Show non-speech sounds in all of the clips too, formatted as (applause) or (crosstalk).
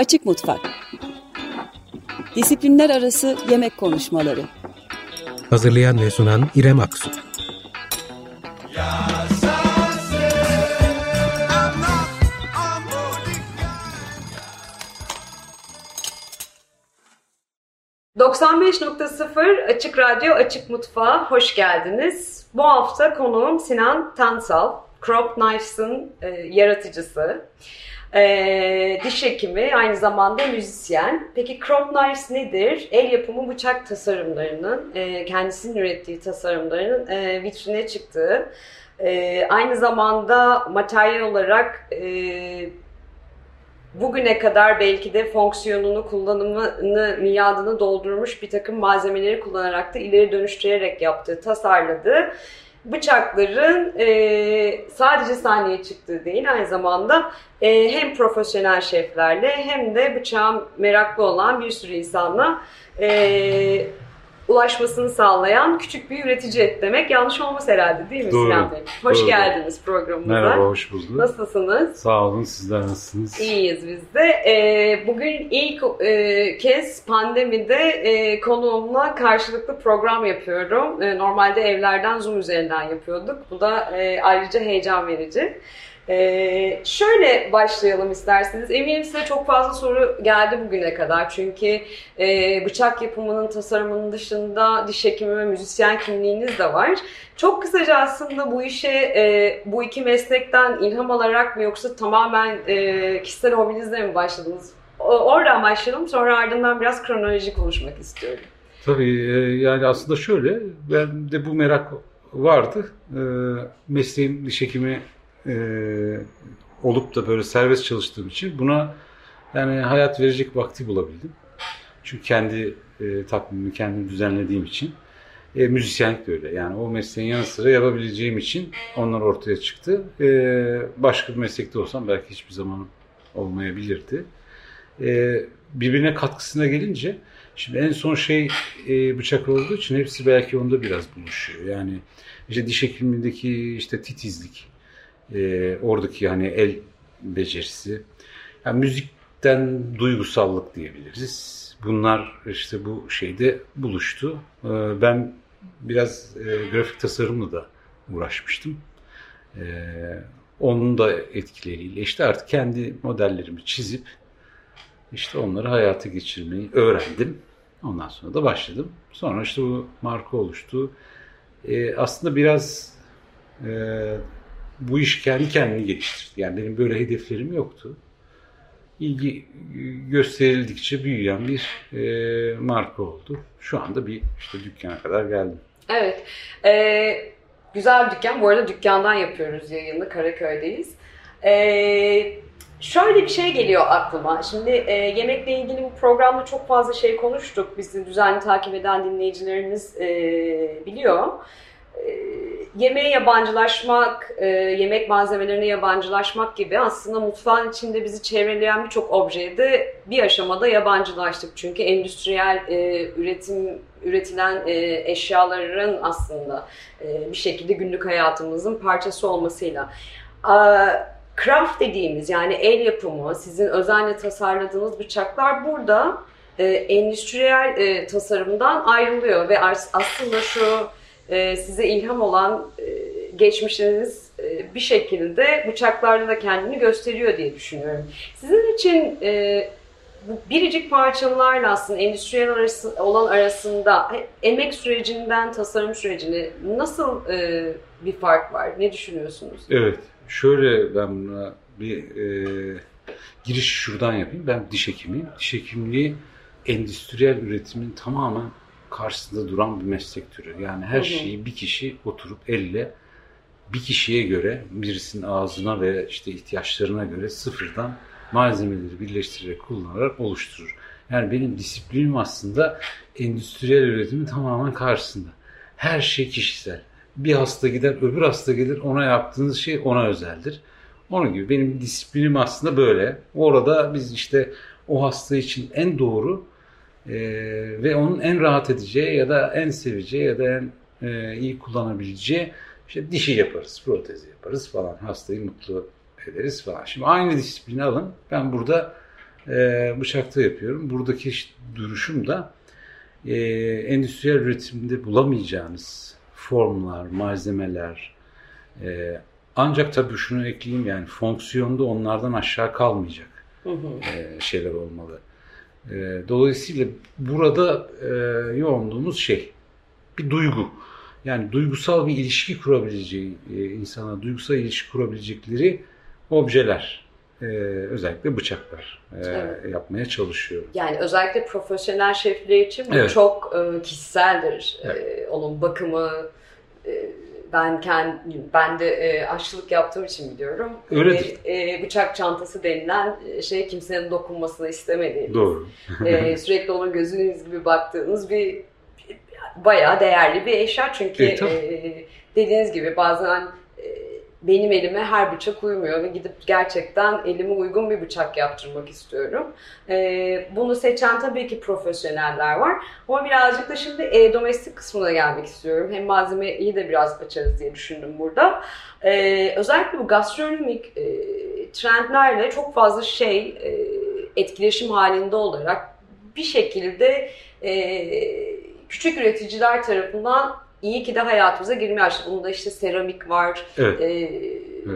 Açık Mutfak Disiplinler Arası Yemek Konuşmaları Hazırlayan ve sunan İrem Aksu ...95.0 Açık Radyo Açık Mutfağa hoş geldiniz. Bu hafta konuğum Sinan Tansal, Crop Knifes'ın e, yaratıcısı. E, diş hekimi, aynı zamanda müzisyen. Peki Crop Knives nedir? El yapımı bıçak tasarımlarının, e, kendisinin ürettiği tasarımlarının e, vitrine çıktığı, e, aynı zamanda materyal olarak e, bugüne kadar belki de fonksiyonunu, kullanımını, miadını doldurmuş bir takım malzemeleri kullanarak da ileri dönüştürerek yaptığı, tasarladığı bıçakların e, sadece sahneye çıktığı değil aynı zamanda e, hem profesyonel şeflerle hem de bıçağa meraklı olan bir sürü insanla e, ulaşmasını sağlayan küçük bir üretici demek yanlış olmaz herhalde değil mi Doğru. Sinan Bey? Hoş Doğru. geldiniz programımıza. Merhaba, hoş bulduk. Nasılsınız? Sağ olun, sizler nasılsınız? İyiyiz biz de. Ee, bugün ilk e, kez pandemide e, konuğumla karşılıklı program yapıyorum. E, normalde evlerden Zoom üzerinden yapıyorduk. Bu da e, ayrıca heyecan verici. Ee, şöyle başlayalım isterseniz. Eminim size çok fazla soru geldi bugüne kadar. Çünkü e, bıçak yapımının tasarımının dışında diş hekimi ve müzisyen kimliğiniz de var. Çok kısaca aslında bu işe e, bu iki meslekten ilham alarak mı yoksa tamamen e, kişisel hobinizle mi başladınız? O, oradan başlayalım sonra ardından biraz kronoloji konuşmak istiyorum. Tabii e, yani aslında şöyle, ben de bu merak vardı. E, mesleğim diş hekimi e, olup da böyle serbest çalıştığım için buna yani hayat verecek vakti bulabildim. Çünkü kendi e, takvimimi kendim düzenlediğim için. E, müzisyenlik de öyle. Yani o mesleğin yanı sıra yapabileceğim için onlar ortaya çıktı. E, başka bir meslekte olsam belki hiçbir zaman olmayabilirdi. E, birbirine katkısına gelince şimdi en son şey e, bıçak olduğu için hepsi belki onda biraz buluşuyor. Yani işte diş hekimliğindeki işte titizlik, e, oradaki hani el becerisi, yani müzikten duygusallık diyebiliriz. Bunlar işte bu şeyde buluştu. E, ben biraz e, grafik tasarımla da uğraşmıştım. E, onun da etkileriyle işte artık kendi modellerimi çizip işte onları hayata geçirmeyi öğrendim. Ondan sonra da başladım. Sonra işte bu marka oluştu. E, aslında biraz e, bu iş kendi kendini geliştirdi. Yani benim böyle hedeflerim yoktu. İlgi gösterildikçe büyüyen bir e, marka oldu. Şu anda bir işte dükkana kadar geldim. Evet. Ee, güzel bir dükkan. Bu arada dükkandan yapıyoruz yayını. Karaköy'deyiz. Ee, şöyle bir şey geliyor aklıma. Şimdi e, yemekle ilgili bu programda çok fazla şey konuştuk. Bizi düzenli takip eden dinleyicilerimiz e, biliyor. E, yemeğe yabancılaşmak, e, yemek malzemelerine yabancılaşmak gibi aslında mutfağın içinde bizi çevreleyen birçok objeye de bir aşamada yabancılaştık. Çünkü endüstriyel e, üretim üretilen e, eşyaların aslında bir şekilde günlük hayatımızın parçası olmasıyla. Craft dediğimiz yani el yapımı, sizin özenle tasarladığınız bıçaklar burada endüstriyel tasarımdan ayrılıyor ve as- aslında şu e, size ilham olan e, geçmişiniz e, bir şekilde bıçaklarda da kendini gösteriyor diye düşünüyorum. Sizin için e, bu biricik parçalarla aslında endüstriyel arası, olan arasında emek sürecinden tasarım sürecine nasıl e, bir fark var? Ne düşünüyorsunuz? Evet, şöyle ben buna bir e, giriş şuradan yapayım. Ben diş hekimiyim. Diş hekimliği endüstriyel üretimin tamamen karşısında duran bir meslek türü. Yani her şeyi bir kişi oturup elle bir kişiye göre birisinin ağzına ve işte ihtiyaçlarına göre sıfırdan malzemeleri birleştirerek kullanarak oluşturur. Yani benim disiplinim aslında endüstriyel üretimin tamamen karşısında. Her şey kişisel. Bir hasta gider, öbür hasta gelir, ona yaptığınız şey ona özeldir. Onun gibi benim disiplinim aslında böyle. Orada biz işte o hasta için en doğru e, ve onun en rahat edeceği ya da en seveceği ya da en e, iyi kullanabileceği işte dişi yaparız, protezi yaparız falan. Hastayı mutlu ederiz falan. Şimdi aynı disiplini alın. Ben burada e, bıçakta yapıyorum. Buradaki duruşum da e, endüstriyel üretimde bulamayacağınız formlar, malzemeler, e, ancak tabii şunu ekleyeyim yani fonksiyonda onlardan aşağı kalmayacak Hı hı. e, şeyler olmalı. E, dolayısıyla burada e, yoğunluğumuz şey, bir duygu. Yani duygusal bir ilişki kurabileceği e, insana duygusal ilişki kurabilecekleri objeler, e, özellikle bıçaklar e, Evet. yapmaya çalışıyorum. Yani özellikle profesyonel şefler için bu Evet. çok e, kişiseldir. E, onun bakımı e, ben kendim ben de e, aşçılık yaptığım için biliyorum. Öyledir. E, e, bıçak çantası denilen şey kimsenin dokunmasını istemediğiniz. Doğru. (laughs) e, sürekli onun gözünüz gibi baktığınız bir bayağı değerli bir eşya çünkü E, e, dediğiniz gibi bazen e, benim elime her bıçak uymuyor ve gidip gerçekten elime uygun bir bıçak yaptırmak istiyorum. E, bunu seçen tabii ki profesyoneller var ama birazcık da şimdi e, domestik kısmına gelmek istiyorum. Hem malzemeyi de biraz açarız diye düşündüm burada. E, özellikle bu gastronomik e, trendlerle çok fazla şey e, etkileşim halinde olarak bir şekilde e, küçük üreticiler tarafından iyi ki de hayatımıza girmeye başladı. Bunda işte seramik var, Evet. e,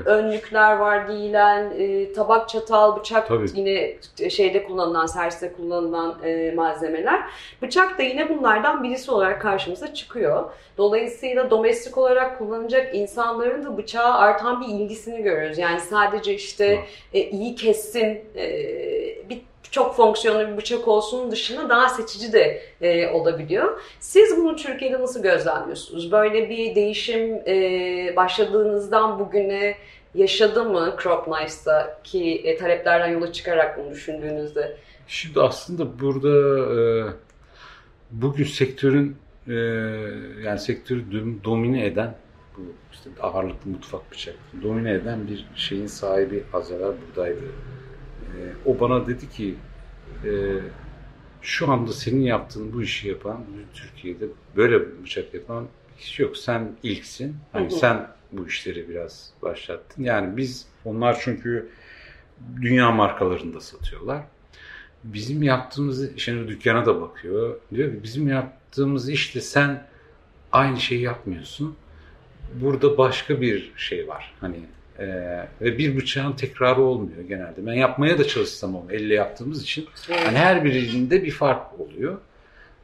önlükler var giyilen, e, tabak, çatal, bıçak Tabii. yine şeyde kullanılan, serviste kullanılan e, malzemeler. Bıçak da yine bunlardan birisi olarak karşımıza çıkıyor. Dolayısıyla domestik olarak kullanacak insanların da bıçağa artan bir ilgisini görüyoruz. Yani sadece işte e, iyi kessin, e, çok fonksiyonlu bir bıçak olsun dışında daha seçici de e, olabiliyor. Siz bunu Türkiye'de nasıl gözlemliyorsunuz? Böyle bir değişim e, başladığınızdan bugüne yaşadı mı Crop Knifes'ta ki e, taleplerden yola çıkarak bunu düşündüğünüzde? Şimdi aslında burada e, bugün sektörün e, yani sektörü dom- domine eden bu işte ağırlıklı mutfak bıçak domine eden bir şeyin sahibi az evvel buradaydı. O bana dedi ki e, şu anda senin yaptığın bu işi yapan Türkiye'de böyle bıçak yapan hiç yok. Sen ilksin. Hani sen bu işleri biraz başlattın. Yani biz onlar çünkü dünya markalarında satıyorlar. Bizim yaptığımız şimdi dükkana da bakıyor. Diyor ki bizim yaptığımız işte sen aynı şeyi yapmıyorsun. Burada başka bir şey var. Hani e, ve bir bıçağın tekrarı olmuyor genelde. Ben yapmaya da çalışsam onu elle yaptığımız için hani her birinde bir fark oluyor.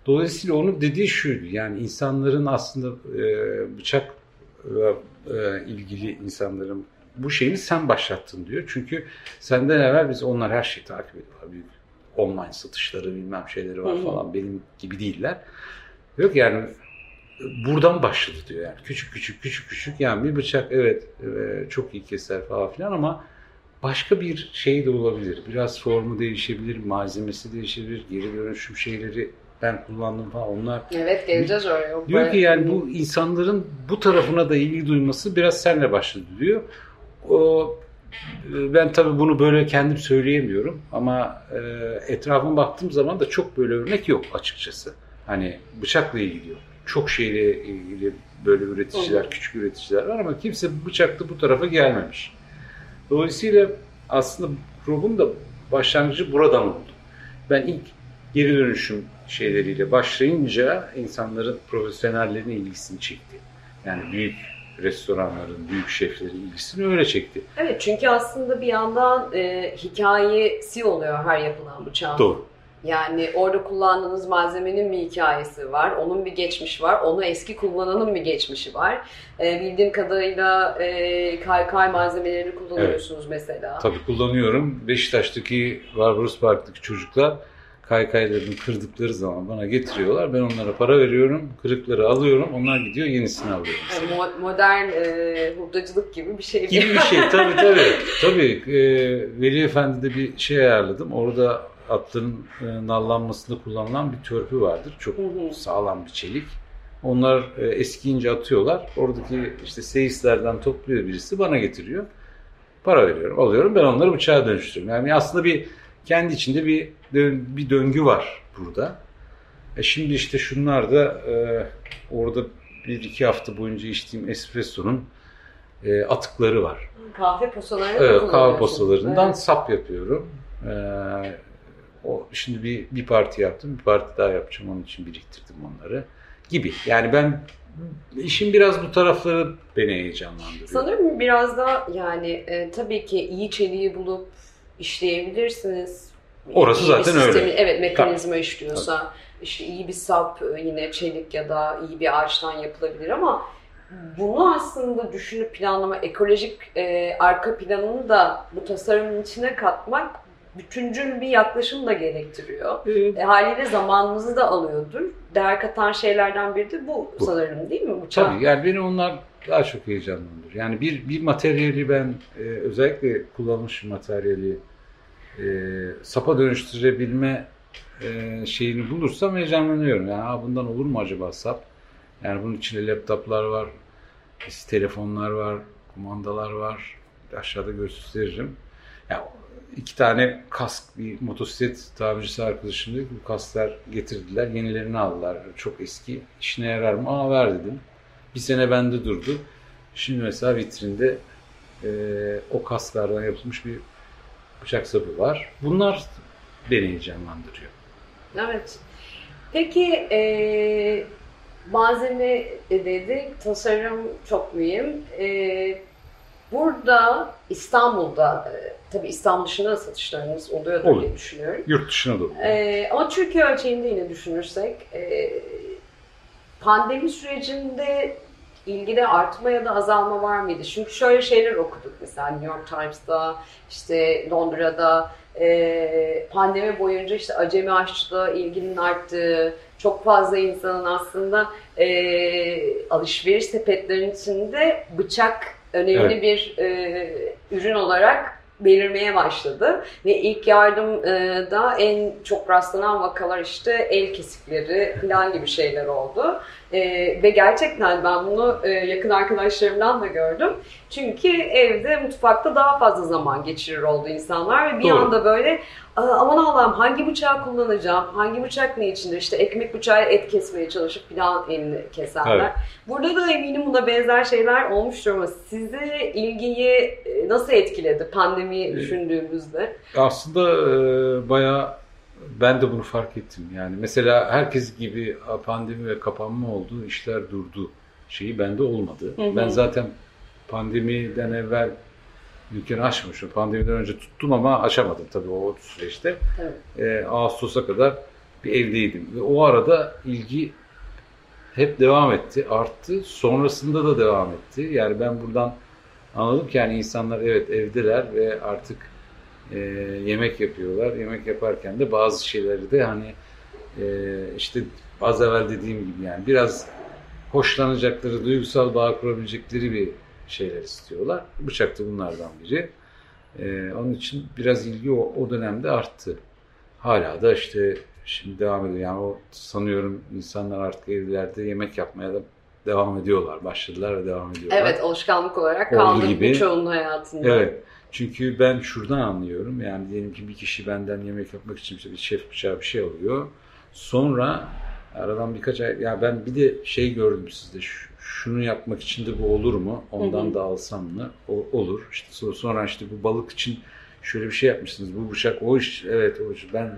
Dolayısıyla onun dediği şuydu. Yani insanların aslında e, bıçak e, ilgili insanların bu şeyini sen başlattın diyor. Çünkü senden evvel biz onlar her şeyi takip ediyorlar. Büyük online satışları bilmem şeyleri var falan. Benim gibi değiller. Yok yani buradan başladı diyor yani. Küçük küçük küçük küçük yani bir bıçak evet e, çok iyi keser falan filan ama başka bir şey de olabilir. Biraz formu değişebilir, malzemesi değişebilir, geri dönüşüm şeyleri ben kullandım falan onlar Evet geleceğiz oraya. Diyor ki yani bu insanların bu tarafına da ilgi duyması biraz senle başladı diyor. O e, ben tabii bunu böyle kendim söyleyemiyorum ama e, etrafıma baktığım zaman da çok böyle örnek yok açıkçası. Hani bıçakla ilgili yok. Çok şeyle ilgili böyle üreticiler, hı. küçük üreticiler var ama kimse bıçakla bu tarafa gelmemiş. Dolayısıyla aslında grubun da başlangıcı buradan oldu. Ben ilk geri dönüşüm şeyleriyle başlayınca insanların profesyonellerine ilgisini çekti. Yani büyük restoranların, büyük şeflerin ilgisini öyle çekti. Evet çünkü aslında bir yandan e, hikayesi oluyor her yapılan bıçağın. Doğru. Yani orada kullandığınız malzemenin bir hikayesi var, onun bir geçmişi var, onu eski kullananın bir geçmişi var. E, bildiğim kadarıyla e, kaykay malzemeleri kullanıyorsunuz mesela. Tabii kullanıyorum. Beşiktaş'taki Barbaros Park'taki çocuklar kaykaylarını kırdıkları zaman bana getiriyorlar. Ben onlara para veriyorum. Kırıkları alıyorum. Onlar gidiyor yenisini alıyor. Yani mo- modern e, hurdacılık gibi bir şey. gibi bir şey. (laughs) Tabii tabii. Tabii. E, Veli Efendi'de bir şey ayarladım. Orada atların e, nallanmasında kullanılan bir törpü vardır. Çok Hı hı. sağlam bir çelik. Onlar e, eskiyince atıyorlar. Oradaki işte seyislerden topluyor birisi bana getiriyor. Para veriyorum, alıyorum. Ben onları bıçağa dönüştürüyorum. Yani aslında bir kendi içinde bir bir döngü var burada. E şimdi işte şunlar da e, orada bir iki hafta boyunca içtiğim espresso'nun e, atıkları var. Kahve posalarını Evet, kahve posalarından Evet. sap yapıyorum. Ee, o şimdi bir bir parti yaptım, bir parti daha yapacağım onun için biriktirdim onları gibi. Yani ben işin biraz bu tarafları beni heyecanlandırıyor. Sanırım biraz da yani e, tabii ki iyi çeliği bulup işleyebilirsiniz. Orası İyi zaten bir öyle. Evet mekanizma işliyorsa işte iyi bir sap e, yine çelik ya da iyi bir ağaçtan yapılabilir ama bunu aslında düşünüp planlama, ekolojik e, arka planını da bu tasarımın içine katmak bütüncül bir yaklaşım da gerektiriyor. Ee, E, haliyle zamanınızı da alıyordur. Değer katan şeylerden biri de bu, Bu. sanırım değil mi? Bıçak. Tabii yani beni onlar daha çok heyecanlandırır. Yani bir bir materyali ben e, özellikle kullanılmış materyali e, sapa dönüştürebilme e, şeyini bulursam heyecanlanıyorum. Yani "Aa, bundan olur mu acaba sap? Yani bunun içinde laptoplar var, telefonlar var, kumandalar var. Aşağıda gösteririm. Ya iki tane kask bir motosiklet tamircisi arkadaşım dedi bu kasklar getirdiler. Yenilerini aldılar. Çok eski. İşine yarar mı? Aa ver dedim. Bir sene bende durdu. Şimdi mesela vitrinde e, o kasklardan yapılmış bir bıçak sapı var. Bunlar beni heyecanlandırıyor. Evet. Peki e, malzeme dedik, tasarım çok mühim. E, burada İstanbul'da, e, tabii İstanbul dışında da satışlarınız oluyor diye düşünüyorum. Yurt dışına doğru. E, ama Türkiye ölçeğinde yine düşünürsek, e, pandemi sürecinde ilgide artma ya da azalma var mıydı? Çünkü şöyle şeyler okuduk mesela New York Times'da, işte Londra'da e, pandemi boyunca işte acemi aşçılığa ilginin arttığı, çok fazla insanın aslında e, alışveriş sepetlerinin içinde bıçak önemli Evet. bir e, ürün olarak belirmeye başladı. Ve ilk yardımda en çok rastlanan vakalar işte el kesikleri falan gibi şeyler oldu. Ee, ve gerçekten ben bunu e, yakın arkadaşlarımdan da gördüm. Çünkü evde, mutfakta daha fazla zaman geçirir oldu insanlar ve bir Doğru. anda böyle "Aa, aman Allah'ım hangi bıçağı kullanacağım, hangi bıçak ne içindir, işte ekmek bıçağı et kesmeye çalışıp falan elini kesenler. Evet. Burada da eminim buna benzer şeyler olmuştur ama sizi ilgiyi e, nasıl etkiledi pandemiyi düşündüğümüzde? Aslında e, bayağı ben de bunu fark ettim. Yani mesela herkes gibi pandemi ve kapanma oldu, işler durdu şeyi bende olmadı. Hı hı. Ben zaten pandemiden evvel dükkanı açmışım. Pandemiden önce tuttum ama açamadım tabii o süreçte. Evet. E, Ağustos'a kadar bir evdeydim. Ve o arada ilgi hep devam etti, arttı. Sonrasında da devam etti. Yani ben buradan anladım ki yani insanlar evet evdeler ve artık e, yemek yapıyorlar. Yemek yaparken de bazı şeyleri de hani e, işte az evvel dediğim gibi yani biraz hoşlanacakları, duygusal bağ kurabilecekleri bir şeyler istiyorlar. Bıçak da bunlardan biri. E, onun için biraz ilgi o, o dönemde arttı. Hala da işte şimdi devam ediyor. Yani o sanıyorum insanlar artık evlerde yemek yapmaya da devam ediyorlar. Başladılar ve devam ediyorlar. Evet alışkanlık olarak kaldı gibi. birçoğunun hayatında. Evet. Çünkü ben şuradan anlıyorum. Yani diyelim ki bir kişi benden yemek yapmak için işte bir şef bıçağı bir şey alıyor. Sonra aradan birkaç ay ya ben bir de şey gördüm sizde şu- şunu yapmak için de bu olur mu? Ondan Hı hı. da alsam mı? O, olur. İşte so- sonra işte bu balık için şöyle bir şey yapmışsınız. Bu bıçak o iş evet o iş. Ben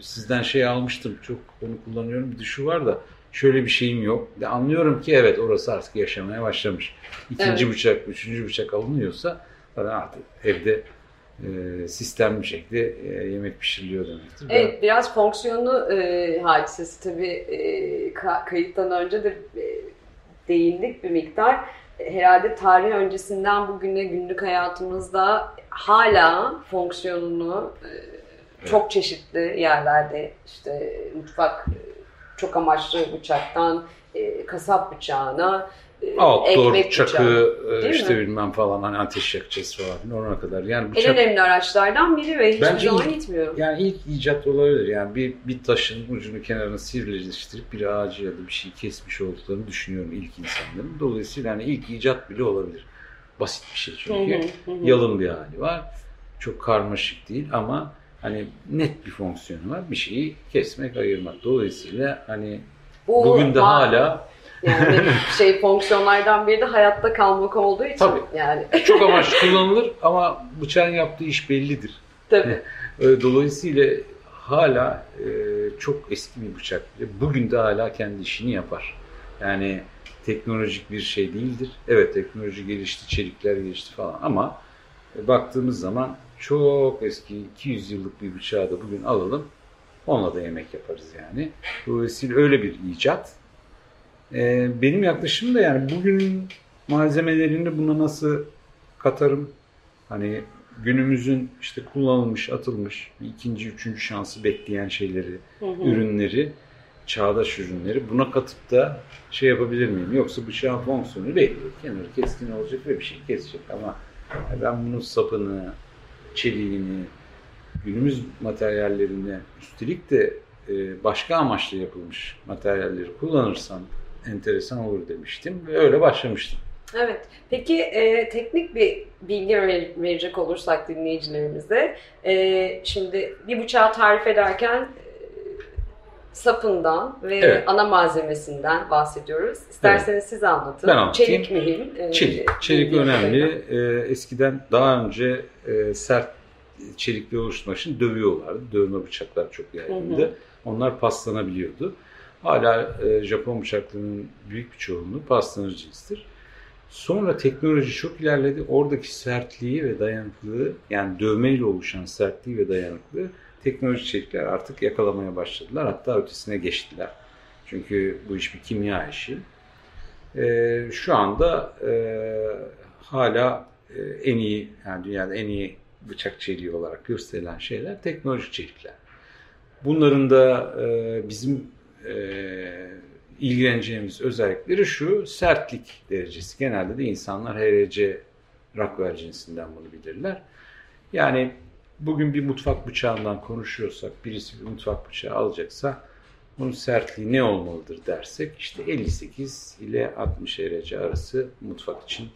sizden şey almıştım. Çok onu kullanıyorum. Bir de şu var da şöyle bir şeyim yok. De anlıyorum ki evet orası artık yaşamaya başlamış. İkinci Evet. bıçak, üçüncü bıçak alınıyorsa zaten artık evde e, sistemli bir şekilde e, yemek pişiriliyor demektir. Ben- Evet biraz fonksiyonu e, hadisesi tabii e, ka- kayıttan önce de e, değindik bir miktar. Herhalde tarih öncesinden bugüne günlük hayatımızda hala fonksiyonunu e, çok çeşitli yerlerde işte mutfak e, çok amaçlı bıçaktan e, kasap bıçağına Outdoor ekmek çakı bıçağı. e, işte mi? bilmem falan hani ateş yakacağız falan filan orana kadar. Yani En bıçak önemli araçlardan biri ve hiçbir Bence zaman ilk- gitmiyor. yani ilk icat olabilir. Yani bir, bir taşın ucunu kenarına sivrileştirip bir ağacı ya da bir şey kesmiş olduklarını düşünüyorum ilk insanların. Dolayısıyla hani ilk icat bile olabilir. Basit bir şey çünkü. Hı hı, hı hı. Yalın bir hali var. Çok karmaşık değil ama hani net bir fonksiyonu var. Bir şeyi kesmek, ayırmak. Dolayısıyla hani Bu bugün de hala Yani (laughs) şey fonksiyonlardan biri de hayatta kalmak olduğu için Tabii. yani çok amaçlı kullanılır ama bıçağın yaptığı iş bellidir. tabii. E, Dolayısıyla hala e, çok eski bir bıçak. Bugün de hala kendi işini yapar. Yani teknolojik bir şey değildir. Evet teknoloji gelişti, çelikler gelişti falan ama e, baktığımız zaman çok eski 200 yıllık bir bıçağı da bugün alalım. Onunla da yemek yaparız yani. Dolayısıyla öyle bir icat. Ee, benim yaklaşımım da yani bugünün malzemelerini buna nasıl katarım? Hani günümüzün işte kullanılmış, atılmış, ikinci, üçüncü şansı bekleyen şeyleri, Hı hı. ürünleri, çağdaş ürünleri buna katıp da şey yapabilir miyim? Yoksa bıçağın fonksiyonu belli. Kenarı keskin olacak ve bir şey kesecek ama ben bunun sapını, çeliğini, günümüz materyallerini üstelik de e, başka amaçla yapılmış materyalleri kullanırsam enteresan olur demiştim ve öyle başlamıştım. Evet. Peki e, teknik bir bilgi ver- verecek olursak dinleyicilerimize, e, şimdi bir bıçağı tarif ederken e, sapından ve Evet. ana malzemesinden bahsediyoruz. İsterseniz siz anlatın. Ben anlatayım. Çelik mühim. e, Çelik. Çelik bildiğim önemli. Ee, eskiden daha önce e, sert çelikli oluşturmak için dövüyorlardı. Dövme bıçaklar çok yaygındı. Hı hı. Onlar paslanabiliyordu. Hala e, Japon bıçaklarının büyük bir çoğunluğu paslanır cinstir. Sonra teknoloji çok ilerledi. Oradaki sertliği ve dayanıklılığı yani dövmeyle oluşan sertliği ve dayanıklılığı teknoloji çelikler artık yakalamaya başladılar. Hatta ötesine geçtiler. Çünkü bu iş bir kimya işi. Ee, şu anda e, hala e, en iyi yani dünyada en iyi bıçak çeliği olarak gösterilen şeyler teknolojik çelikler. Bunların da e, bizim e, ilgileneceğimiz özellikleri şu sertlik derecesi. Genelde de insanlar HRC Rockwell cinsinden bunu bilirler. Yani bugün bir mutfak bıçağından konuşuyorsak birisi bir mutfak bıçağı alacaksa bunun sertliği ne olmalıdır dersek işte 58 ile 60 derece arası mutfak için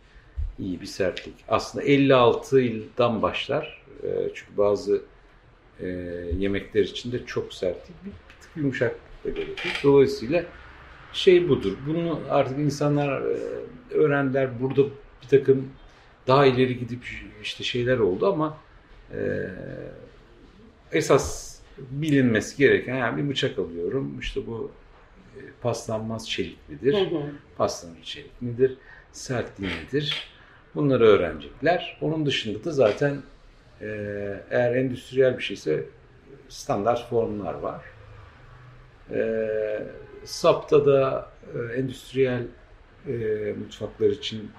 iyi bir sertlik. Aslında 56 yıldan başlar. E, Çünkü bazı e, yemekler için de çok bir, bir tık yumuşak gerekir. Dolayısıyla şey budur. Bunu artık insanlar e, öğrendiler. Burada bir takım daha ileri gidip işte şeyler oldu ama e, esas bilinmesi gereken yani bir bıçak alıyorum. İşte bu e, paslanmaz çeliklidir. Hı hı. Paslanır çelik midir? Sertliği nedir? Bunları öğrenecekler. Onun dışında da zaten eğer endüstriyel bir şeyse standart formlar var. E, SAP'ta da e, endüstriyel e, mutfaklar için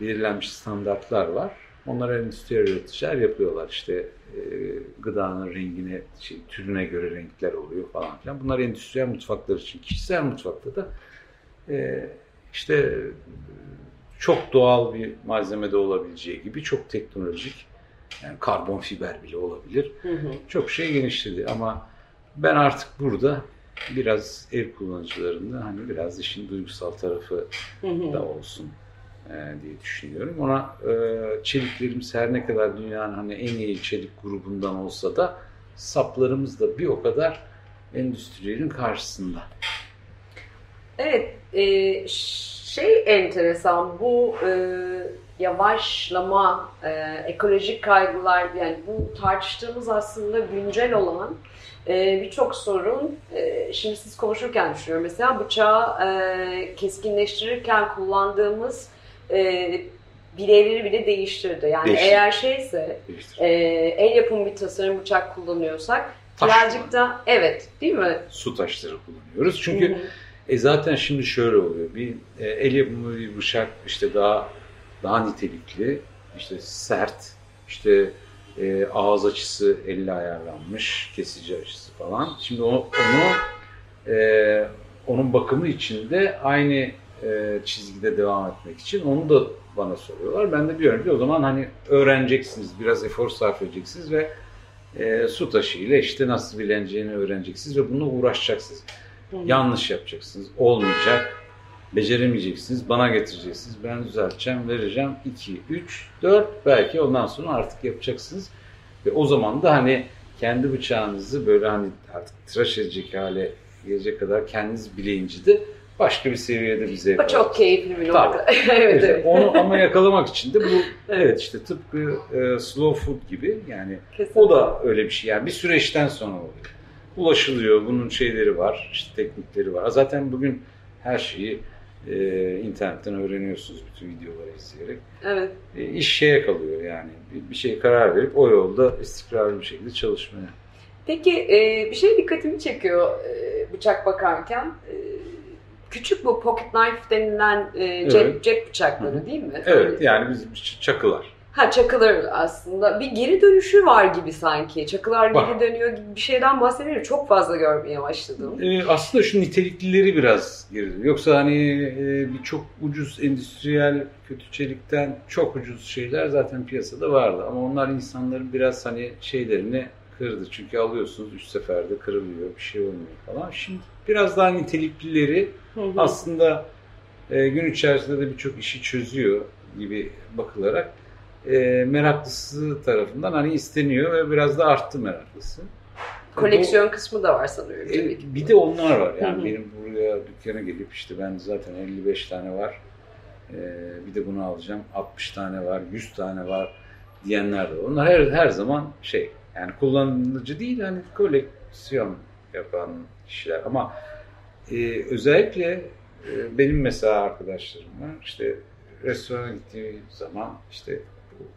belirlenmiş standartlar var. Onları endüstriyel üreticiler yapıyorlar. İşte e, gıdanın rengine, şey, türüne göre renkler oluyor falan filan. Bunlar endüstriyel mutfaklar için. Kişisel mutfakta da e, işte çok doğal bir malzemede olabileceği gibi çok teknolojik yani karbon fiber bile olabilir. Hı hı. Çok şey genişledi ama ben artık burada biraz ev kullanıcılarında hani biraz işin duygusal tarafı da olsun e, diye düşünüyorum. Ona e, çeliklerimiz her ne kadar dünyanın hani en iyi çelik grubundan olsa da saplarımız da bir o kadar endüstriyelin karşısında. Evet, e, şey enteresan bu e, yavaşlama, e, ekolojik kaygılar yani bu tartıştığımız aslında güncel olan e, birçok sorun. E, şimdi siz konuşurken düşünüyorum mesela bıçağı e, keskinleştirirken kullandığımız e, bilevleri bile değiştirdi. Yani Değiştirdi. eğer şeyse Değiştir. e, el yapımı bir tasarım bıçak kullanıyorsak Taş birazcık da evet değil mi? Su taşları kullanıyoruz. Çünkü Hı hı. E zaten şimdi şöyle oluyor. Bir e, el yapımı bir bıçak işte daha daha nitelikli, işte sert, işte e, ağız açısı elle ayarlanmış, kesici açısı falan. Şimdi o, onu e, onun bakımı için de aynı e, çizgide devam etmek için onu da bana soruyorlar. Ben de diyorum ki o zaman hani öğreneceksiniz, biraz efor sarf edeceksiniz ve e, su taşıyla işte nasıl bileneceğini öğreneceksiniz ve bununla uğraşacaksınız. Hı. Yanlış yapacaksınız. Olmayacak. Beceremeyeceksiniz. Bana getireceksiniz. Ben düzelteceğim, vereceğim. 2, 3, 4 belki ondan sonra artık yapacaksınız. Ve o zaman da hani kendi bıçağınızı böyle hani artık tıraş edecek hale gelecek kadar kendiniz bileyince de başka bir seviyede bir zevk O çok keyifli bir nokta. (laughs) evet, evet. Onu ama yakalamak için de bu (laughs) evet işte tıpkı e, slow food gibi yani Kesinlikle. o da öyle bir şey yani bir süreçten sonra oluyor. ulaşılıyor. Bunun şeyleri var, işte teknikleri var. Zaten bugün her şeyi e, internetten öğreniyorsunuz bütün videoları izleyerek. Evet. E, iş şeye kalıyor yani. Bir, bir şeye karar verip o yolda istikrarlı bir şekilde çalışmaya. Peki e, bir şey dikkatimi çekiyor e, bıçak bakarken. E, küçük bu pocket knife denilen e, cep, Evet. cep bıçakları değil mi? Evet yani bizim ç- çakılar. Ha çakılar aslında. Bir geri dönüşü var gibi sanki. Çakılar Var. geri dönüyor gibi bir şeyden bahsediyor. Çok fazla görmeye başladım. E, aslında şu niteliklileri biraz girdi. Yoksa hani e, bir çok ucuz endüstriyel kötü çelikten çok ucuz şeyler zaten piyasada vardı. Ama onlar insanların biraz hani şeylerini kırdı. Çünkü alıyorsunuz üç seferde kırılıyor, bir şey olmuyor falan. Şimdi biraz daha niteliklileri Hı hı. aslında e, gün içerisinde de birçok işi çözüyor gibi bakılarak e, meraklısı tarafından hani isteniyor ve biraz da arttı meraklısı. Koleksiyon kısmı da var sanıyorum. Bu- tabii e, ki. bir de onlar var yani benim buraya dükkana gelip işte ben zaten 55 tane var e, bir de bunu alacağım 60 tane var 100 tane var diyenler de var. Onlar her, her zaman şey yani kullanıcı değil hani koleksiyon yapan kişiler ama e, özellikle e, benim mesela arkadaşlarım var. İşte restorana gittiği zaman işte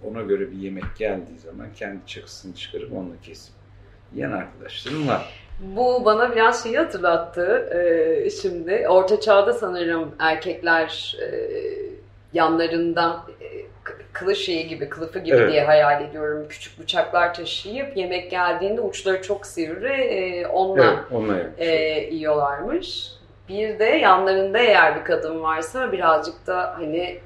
ona göre bir yemek geldiği zaman kendi çakısını çıkarıp onunla kesip yiyen arkadaşlarım var. Bu bana biraz şeyi hatırlattı e, şimdi. Orta çağda sanırım erkekler e, yanlarında e, kılıç şeyi gibi, kılıfı gibi Evet. diye hayal ediyorum. Küçük bıçaklar taşıyıp yemek geldiğinde uçları çok sivri e, onunla Evet, onunla e, yiyorlarmış. Bir de yanlarında eğer bir kadın varsa birazcık da hani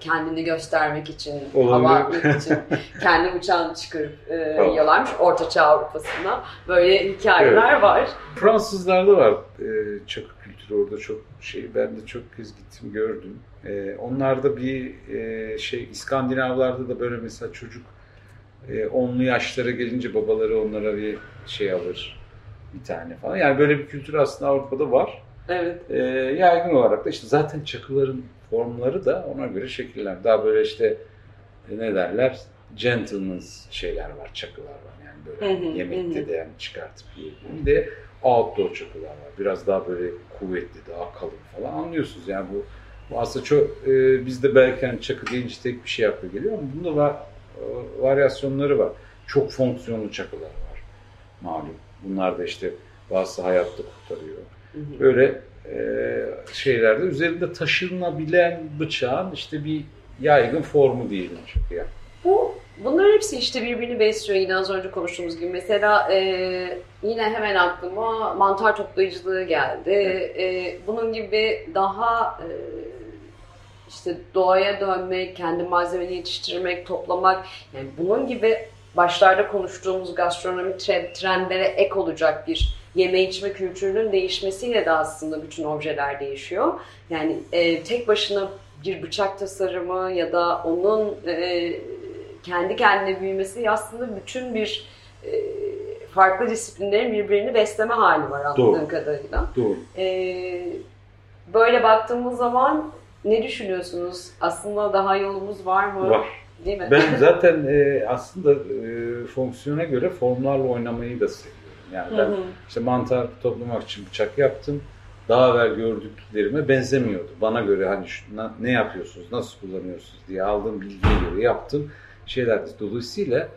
kendini göstermek için, hava atmak için (laughs) kendi bıçağını çıkarıp e, Tamam. yiyorlarmış. Orta Çağ Avrupa'sında böyle hikayeler var. Fransızlarda var e, çakı kültürü orada çok şey. Ben de çok kez gittim gördüm. E, onlarda bir e, şey İskandinavlarda da böyle mesela çocuk e, onlu yaşlara gelince babaları onlara bir şey alır bir tane falan. Yani böyle bir kültür aslında Avrupa'da var. Evet. E, yaygın olarak da işte zaten çakıların formları da ona göre şekiller. Daha böyle işte e, ne derler? Gentleman's şeyler var, çakılar var. Yani böyle Hı hı, yemekte hı. de yani çıkartıp yiyebilirim. Bir de outdoor çakılar var. Biraz daha böyle kuvvetli, daha kalın falan anlıyorsunuz. Yani bu, bu aslında çok e, bizde belki hani çakı deyince tek bir şey akla geliyor ama bunda var e, varyasyonları var. Çok fonksiyonlu çakılar var malum. Bunlar da işte bazı hayatta kurtarıyor. Böyle e, şeylerde üzerinde taşınabilen bıçağın işte bir yaygın formu diyelim çakıya. Bu bunların hepsi işte birbirini besliyor yine az önce konuştuğumuz gibi. Mesela e, yine hemen aklıma mantar toplayıcılığı geldi. E, bunun gibi daha e, işte doğaya dönmek, kendi malzemeni yetiştirmek, toplamak yani bunun gibi başlarda konuştuğumuz gastronomi tre- trendlere ek olacak bir yeme içme kültürünün değişmesiyle de aslında bütün objeler değişiyor. Yani e, tek başına bir bıçak tasarımı ya da onun e, kendi kendine büyümesi aslında bütün bir e, farklı disiplinlerin birbirini besleme hali var anladığım Doğru. kadarıyla. Doğru. E, böyle baktığımız zaman ne düşünüyorsunuz? Aslında daha yolumuz var mı? Var. Değil mi? Ben (laughs) zaten e, aslında e, fonksiyona göre formlarla oynamayı da seviyorum. Yani ben hı. işte mantar toplamak için bıçak yaptım. Daha evvel gördüklerime benzemiyordu. Bana göre hani şu, na- ne yapıyorsunuz, nasıl kullanıyorsunuz diye aldığım bilgiye göre yaptım. Şeyler dolayısıyla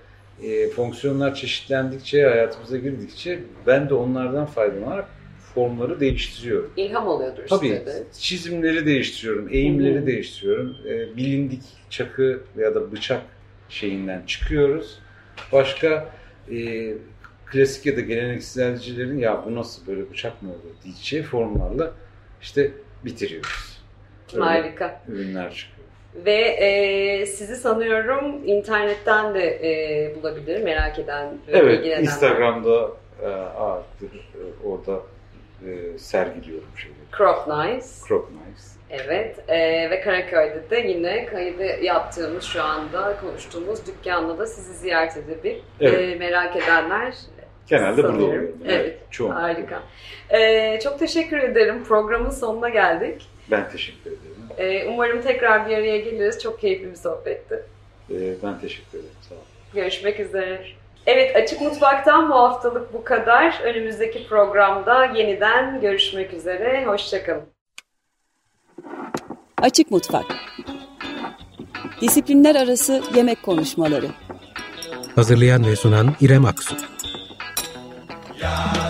e, fonksiyonlar çeşitlendikçe, hayatımıza girdikçe ben de onlardan faydalanarak formları değiştiriyorum. İlham oluyordur Tabii size de. çizimleri değiştiriyorum, eğimleri Hı hı. değiştiriyorum. E, bilindik çakı veya da bıçak şeyinden çıkıyoruz. Başka e, klasik ya da gelenekselcilerin ya bu nasıl böyle bıçak mı olur diyeceği formlarla işte bitiriyoruz. Öyle Harika. ürünler çıkıyor. Ve e, sizi sanıyorum internetten de e, bulabilir merak eden ve Evet. Instagram'da e, ağırlıklı e, orada e, sergiliyorum şeyleri. Crop Nice. Crop Knives. Evet. E, ve Karaköy'de de yine kaydı yaptığımız şu anda konuştuğumuz dükkanda da sizi ziyaret edip Evet. e, merak edenler Genelde sanırım. burada oluyor. Evet, evet harika. Ee, çok teşekkür ederim. Programın sonuna geldik. Ben teşekkür ederim. Ee, umarım tekrar bir araya geliriz. Çok keyifli bir sohbetti. Ee, ben teşekkür ederim. Sağ olun. Görüşmek üzere. Evet Açık Mutfak'tan bu haftalık bu kadar. Önümüzdeki programda yeniden görüşmek üzere. Hoşçakalın. Açık Mutfak Disiplinler Arası Yemek Konuşmaları Hazırlayan ve sunan İrem Aksu 야.